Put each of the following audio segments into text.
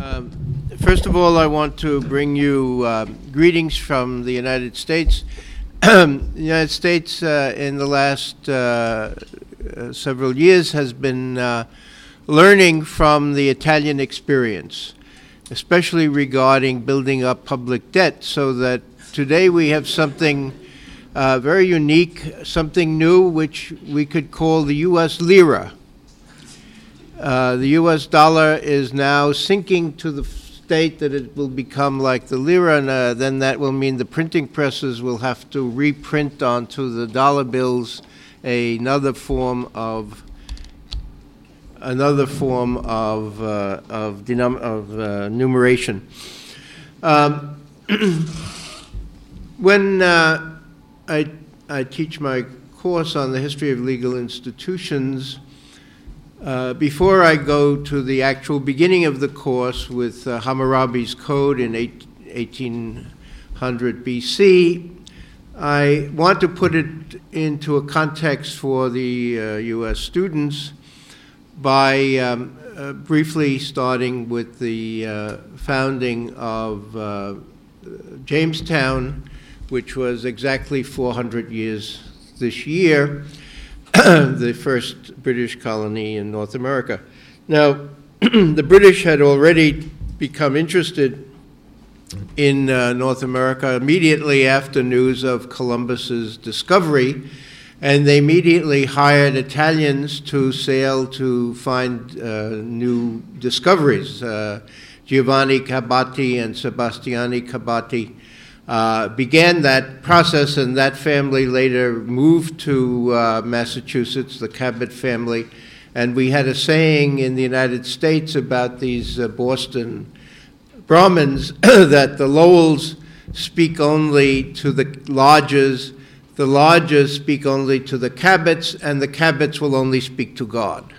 Um, first of all, I want to bring you uh, greetings from the United States. the United States, uh, in the last uh, uh several years, has been uh, learning from the Italian experience, especially regarding building up public debt, so that today we have something uh, very unique, something new, which we could call the U.S. lira. Uh, the U.S. dollar is now sinking to the state that it will become like the lira, and uh, then that will mean the printing presses will have to reprint onto the dollar bills another form of another form of uh, of, of uh, numeration. Um, when uh, I, I teach my course on the history of legal institutions. Uh, before I go to the actual beginning of the course with uh, Hammurabi's Code in eight, 1800 BC, I want to put it into a context for the uh, U.S. students by um, uh, briefly starting with the uh, founding of uh, Jamestown which was exactly 400 years this year, the first British colony in North America. Now, the British had already become interested in uh, North America immediately after news of Columbus's discovery, and they immediately hired Italians to sail to find uh, new discoveries. Uh, Giovanni Caboto and Sebastiani Caboto uh, began that process, and that family later moved to uh, Massachusetts, the Cabot family. And we had a saying in the United States about these uh, Boston Brahmins that the Lowells speak only to the Lodges, the Lodges speak only to the Cabots, and the Cabots will only speak to God.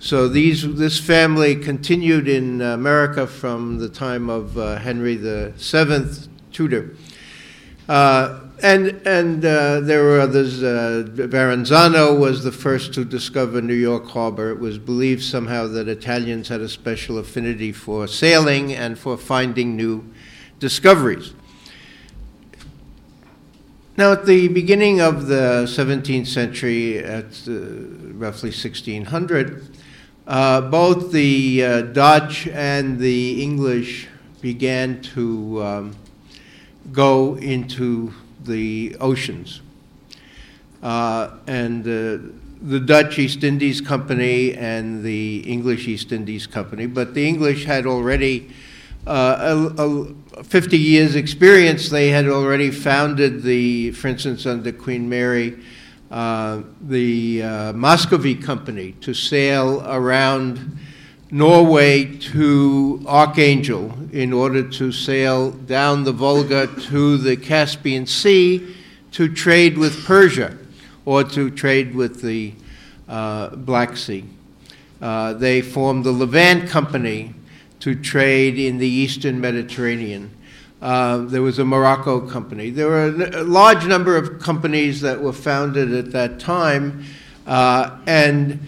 So these, this family continued in America from the time of uh, Henry VII Tudor. Uh, and and uh, there were others. Uh, Verrazano was the first to discover New York Harbor. It was believed somehow that Italians had a special affinity for sailing and for finding new discoveries. Now, at the beginning of the 17th century, at uh, roughly 1600, uh, both the uh, Dutch and the English began to um, go into the oceans. Uh, and uh, the Dutch East Indies Company and the English East Indies Company, but the English had already uh, a, a 50 years experience. They had already founded the, for instance, under Queen Mary, uh, the uh, Muscovy Company to sail around Norway to Archangel in order to sail down the Volga to the Caspian Sea to trade with Persia or to trade with the uh, Black Sea. Uh, they formed the Levant Company to trade in the eastern Mediterranean. Uh, there was a Morocco company. There were a large number of companies that were founded at that time, uh, and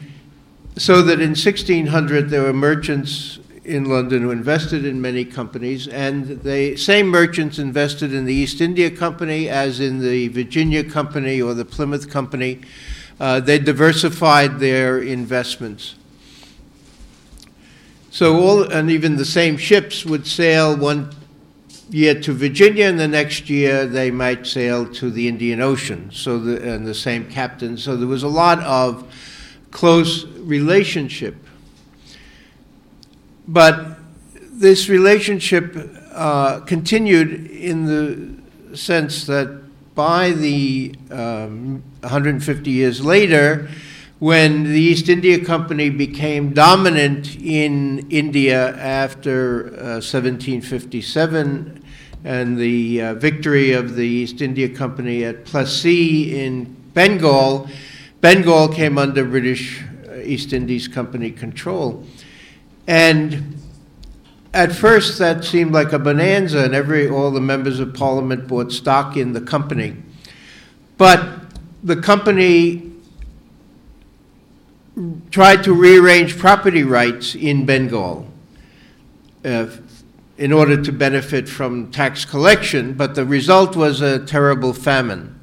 so that in 1600 there were merchants in London who invested in many companies, and the same merchants invested in the East India Company as in the Virginia Company or the Plymouth Company. Uh, they diversified their investments. So all, and even the same ships would sail one year to Virginia, and the next year they might sail to the Indian Ocean. So the, and the same captain. So there was a lot of close relationship. But this relationship uh, continued in the sense that by the um, 150 years later, when the East India Company became dominant in India after uh, 1757 and the uh, victory of the East India Company at Plassey in Bengal, Bengal came under British uh, East Indies Company control. And at first, that seemed like a bonanza, and every all the members of Parliament bought stock in the company. But the company tried to rearrange property rights in Bengal. uh, in order to benefit from tax collection, but the result was a terrible famine.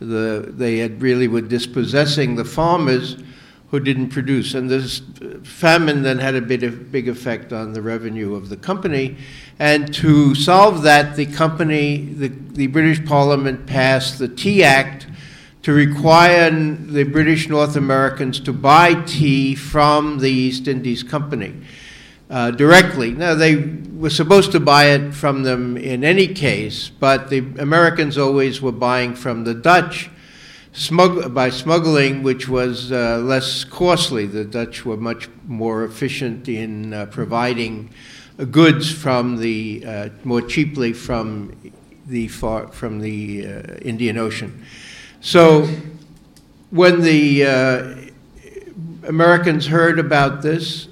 The, they had really were dispossessing the farmers who didn't produce. And this famine then had a bit of big effect on the revenue of the company. And to solve that, the company, the, the British Parliament passed the Tea Act to require the British North Americans to buy tea from the East Indies Company. Uh, directly. Now, they were supposed to buy it from them in any case, but the Americans always were buying from the Dutch smug- by smuggling, which was uh, less costly. The Dutch were much more efficient in uh, providing goods from the uh, more cheaply from the far, from the uh, Indian Ocean. So when the uh, Americans heard about this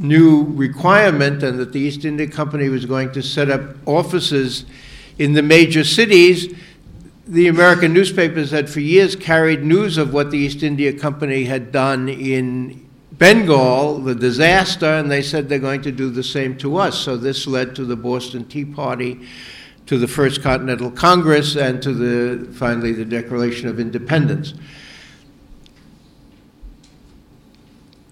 new requirement and that the East India Company was going to set up offices in the major cities, the American newspapers had for years carried news of what the East India Company had done in Bengal, the disaster, and they said they're going to do the same to us. So this led to the Boston Tea Party, to the First Continental Congress, and to the finally the Declaration of Independence.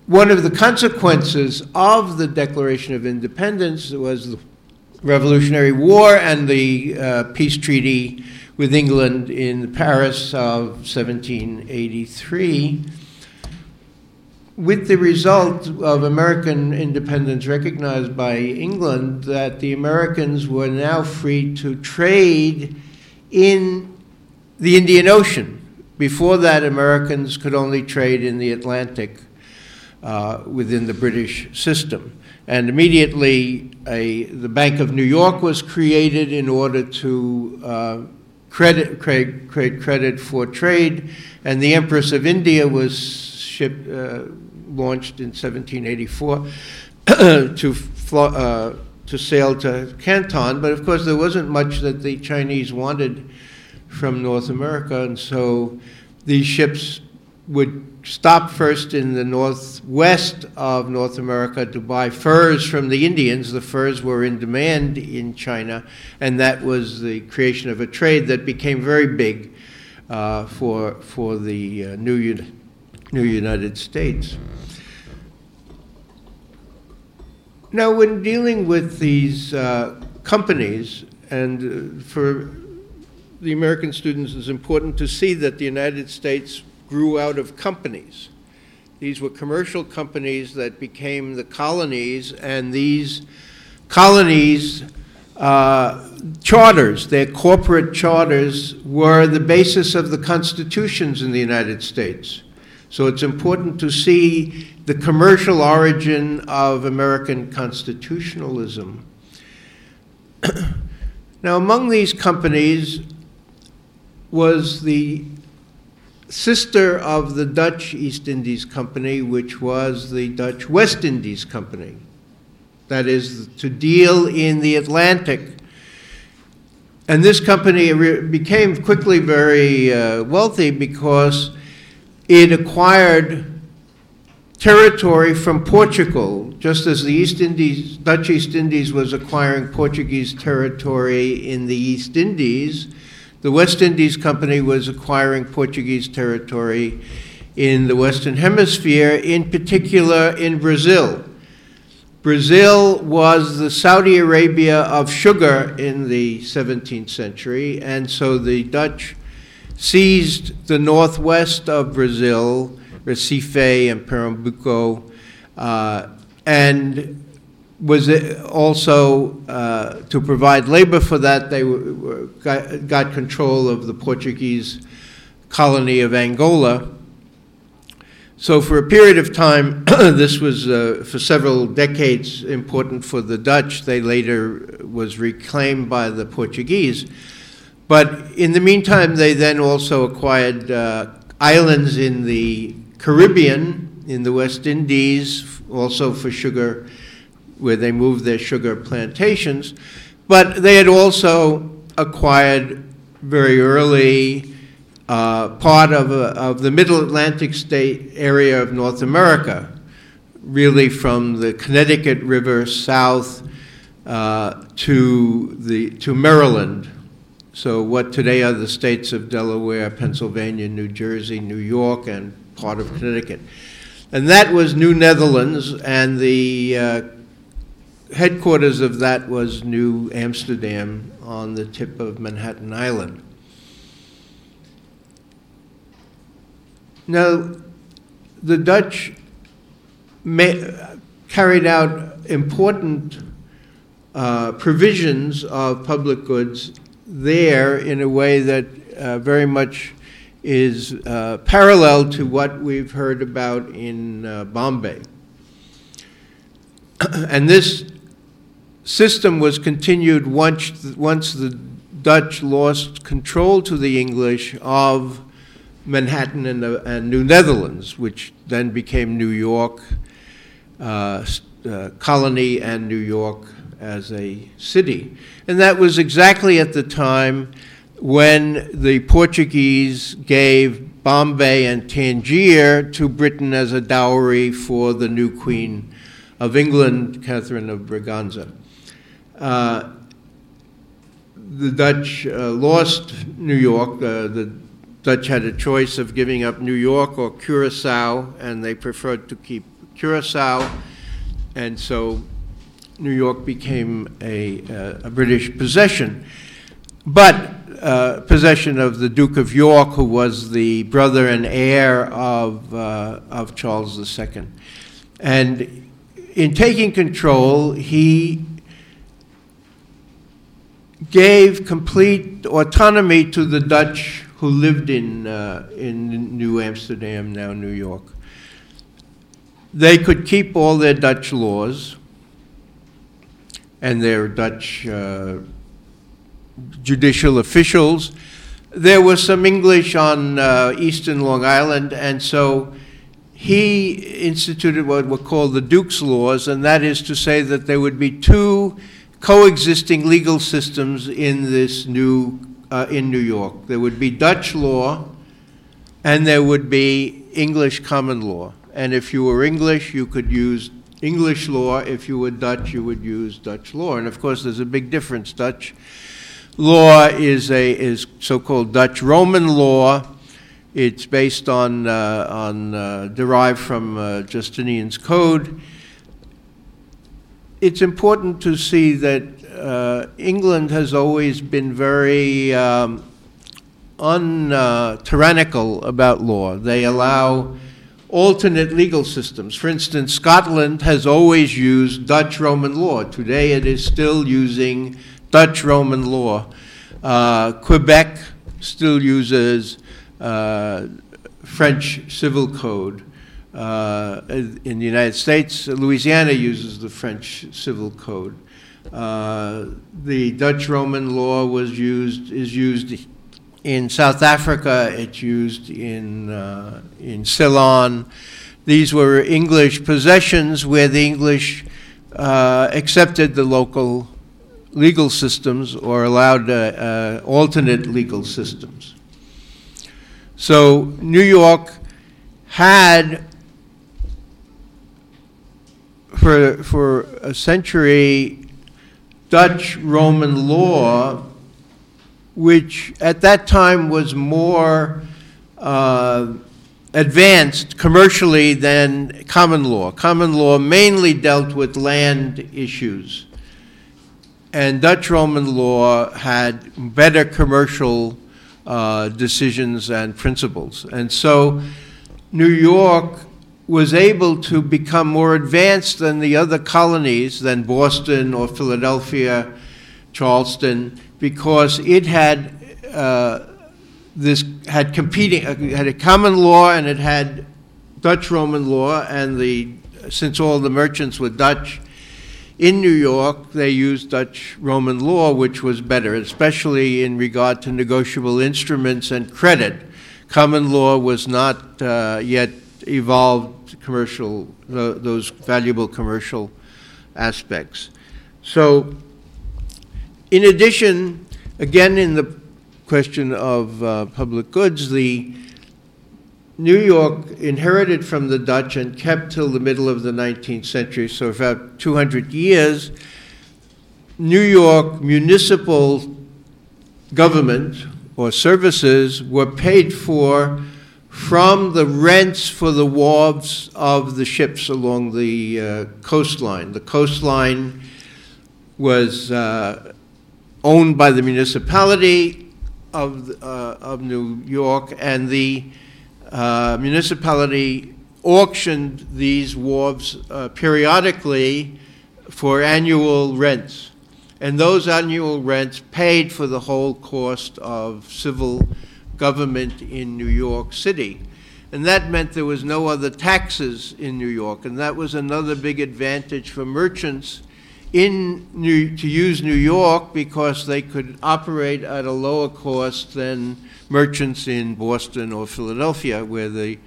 One of the consequences of the Declaration of Independence was the Revolutionary War and the uh, peace treaty with England in Paris of 1783, with the result of American independence recognized by England that the Americans were now free to trade in the Indian Ocean. Before that, Americans could only trade in the Atlantic uh, within the British system. And immediately, a, the Bank of New York was created in order to uh, credit, create, create credit for trade, and the Empress of India was uh, launched in 1784 to, uh, to sail to Canton. But of course, there wasn't much that the Chinese wanted from North America, and so these ships would stop first in the northwest of North America to buy furs from the Indians. The furs were in demand in China, and that was the creation of a trade that became very big uh, for, for the uh, new, new United States. Now, when dealing with these uh, companies, and uh, for the American students, it's important to see that the United States grew out of companies. These were commercial companies that became the colonies, and these colonies' uh, charters, their corporate charters, were the basis of the constitutions in the United States. So it's important to see the commercial origin of American constitutionalism. now, among these companies was the sister of the Dutch East Indies Company, which was the Dutch West Indies Company. That is, to deal in the Atlantic. And this company became quickly very uh, wealthy because it acquired territory from Portugal, just as the East Indies, Dutch East Indies was acquiring Portuguese territory in the East Indies the West Indies Company was acquiring Portuguese territory in the Western Hemisphere, in particular in Brazil. Brazil was the Saudi Arabia of sugar in the 17th century, and so the Dutch seized the northwest of Brazil, Recife and Pernambuco, uh, and was also uh, to provide labor for that. They got, got, control of the Portuguese colony of Angola. So, for a period of time, this was uh, for several decades important for the Dutch. They later was reclaimed by the Portuguese. But in the meantime, they then also acquired uh, islands in the Caribbean, in the West Indies, also for sugar where they moved their sugar plantations, but they had also acquired very early uh, part of, a, of the middle Atlantic state area of North America, really from the Connecticut River south uh, to, the, to Maryland. So, what today are the states of Delaware, Pennsylvania, New Jersey, New York, and part of Connecticut. And that was New Netherlands, and the uh, headquarters of that was New Amsterdam on the tip of Manhattan Island. Now, the Dutch carried out important uh, provisions of public goods there in a way that uh, very much is uh, parallel to what we've heard about in uh, Bombay. and this system was continued once, once the Dutch lost control to the English of Manhattan and, the, and New Netherlands, which then became New York uh, uh, colony and New York as a city. And that was exactly at the time when the Portuguese gave Bombay and Tangier to Britain as a dowry for the new Queen of England, Catherine of Braganza. Uh, the Dutch uh, lost New York. Uh, the Dutch had a choice of giving up New York or Curacao, and they preferred to keep Curacao. And so New York became a, uh, a British possession. But uh, possession of the Duke of York, who was the brother and heir of, uh, of Charles II. And in taking control, he gave complete autonomy to the Dutch who lived in, uh, in New Amsterdam, now New York. They could keep all their Dutch laws and their Dutch uh, judicial officials. There was some English on uh, eastern Long Island, and so he instituted what were called the Duke's Laws, and that is to say that there would be two coexisting legal systems in this new uh, in New York. There would be Dutch law, and there would be English common law. And if you were English, you could use English law. If you were Dutch, you would use Dutch law. And of course, there's a big difference. Dutch law is a is so-called Dutch Roman law. It's based on uh, on uh, derived from uh, Justinian's code it's important to see that uh, England has always been very um, untyrannical uh, about law. They allow alternate legal systems. For instance, Scotland has always used Dutch Roman law. Today it is still using Dutch Roman law. Uh, Quebec still uses uh, French civil code. Uh, in the United States, Louisiana uses the French Civil Code. Uh, the Dutch Roman law was used is used in South Africa. It's used in uh, in Ceylon. These were English possessions where the English uh, accepted the local legal systems or allowed uh, alternate legal systems. So New York had for, for a century Dutch Roman law, which at that time was more uh, advanced commercially than common law. Common law mainly dealt with land issues, and Dutch Roman law had better commercial uh, decisions and principles. And so New York was able to become more advanced than the other colonies, than Boston or Philadelphia, Charleston, because it had uh, this had competing uh, had a common law and it had Dutch Roman law, and the since all the merchants were Dutch in New York, they used Dutch Roman law, which was better, especially in regard to negotiable instruments and credit. Common law was not uh, yet evolved commercial, those valuable commercial aspects. So, in addition, again, in the question of uh, public goods, the New York inherited from the Dutch and kept till the middle of the 19th century, so about 200 years, New York municipal government or services were paid for from the rents for the wharves of the ships along the uh, coastline. The coastline was uh, owned by the municipality of, uh, of New York, and the uh, municipality auctioned these wharves uh, periodically for annual rents. And those annual rents paid for the whole cost of civil government in New York City. And that meant there was no other taxes in New York. And that was another big advantage for merchants in New, to use New York because they could operate at a lower cost than merchants in Boston or Philadelphia, where, the,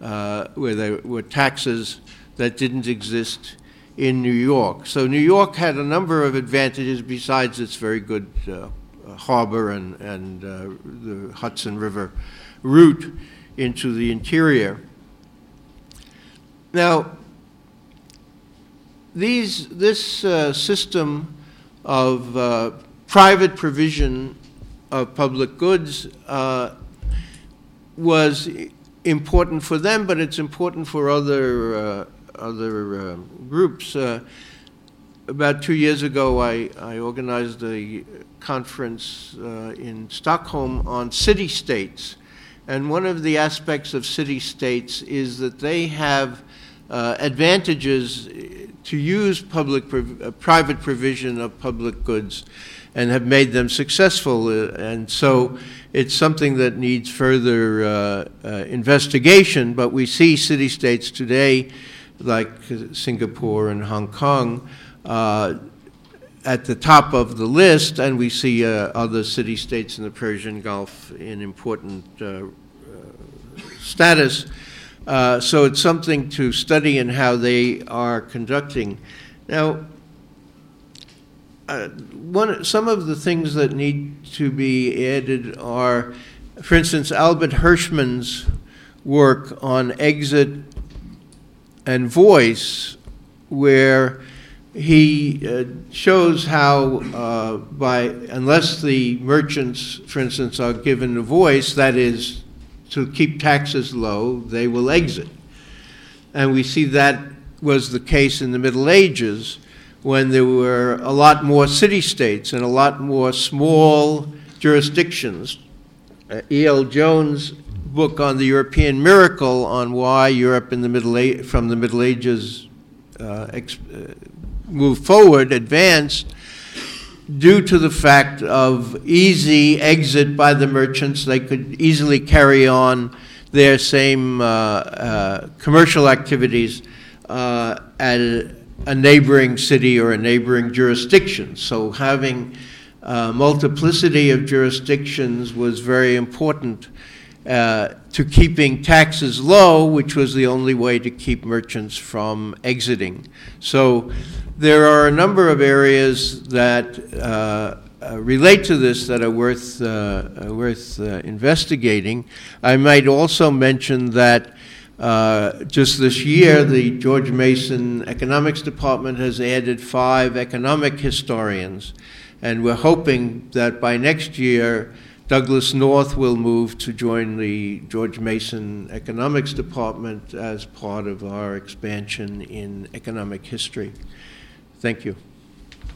uh, where there were taxes that didn't exist in New York. So New York had a number of advantages besides its very good uh, harbor and, and uh, the Hudson River route into the interior. Now, these, this uh, system of uh, private provision of public goods uh, was important for them, but it's important for other, uh, other um, groups. Uh, about two years ago, I, I organized a conference uh, in Stockholm on city states. And one of the aspects of city states is that they have uh, advantages to use public uh, private provision of public goods and have made them successful. Uh, and so it's something that needs further uh, uh, investigation. But we see city states today, like Singapore and Hong Kong, uh, at the top of the list, and we see uh, other city states in the Persian Gulf in important uh, uh status. Uh, so it's something to study in how they are conducting. Now, uh, one, some of the things that need to be added are, for instance, Albert Hirschman's work on exit and voice, where he uh, shows how uh, by unless the merchants, for instance, are given a voice, that is to keep taxes low, they will exit. And we see that was the case in the Middle Ages when there were a lot more city states and a lot more small jurisdictions. Uh, E.L. Jones' book on the European miracle on why Europe in the Middle A- from the Middle Ages uh, ex- moved forward, advanced, due to the fact of easy exit by the merchants. They could easily carry on their same uh, uh, commercial activities uh, at a neighboring city or a neighboring jurisdiction. So having uh, multiplicity of jurisdictions was very important uh, to keeping taxes low, which was the only way to keep merchants from exiting. So there are a number of areas that uh, uh, relate to this that are worth, uh, worth uh, investigating. I might also mention that uh, just this year, the George Mason Economics Department has added five economic historians, and we're hoping that by next year, Douglass North will move to join the George Mason Economics Department as part of our expansion in economic history. Thank you.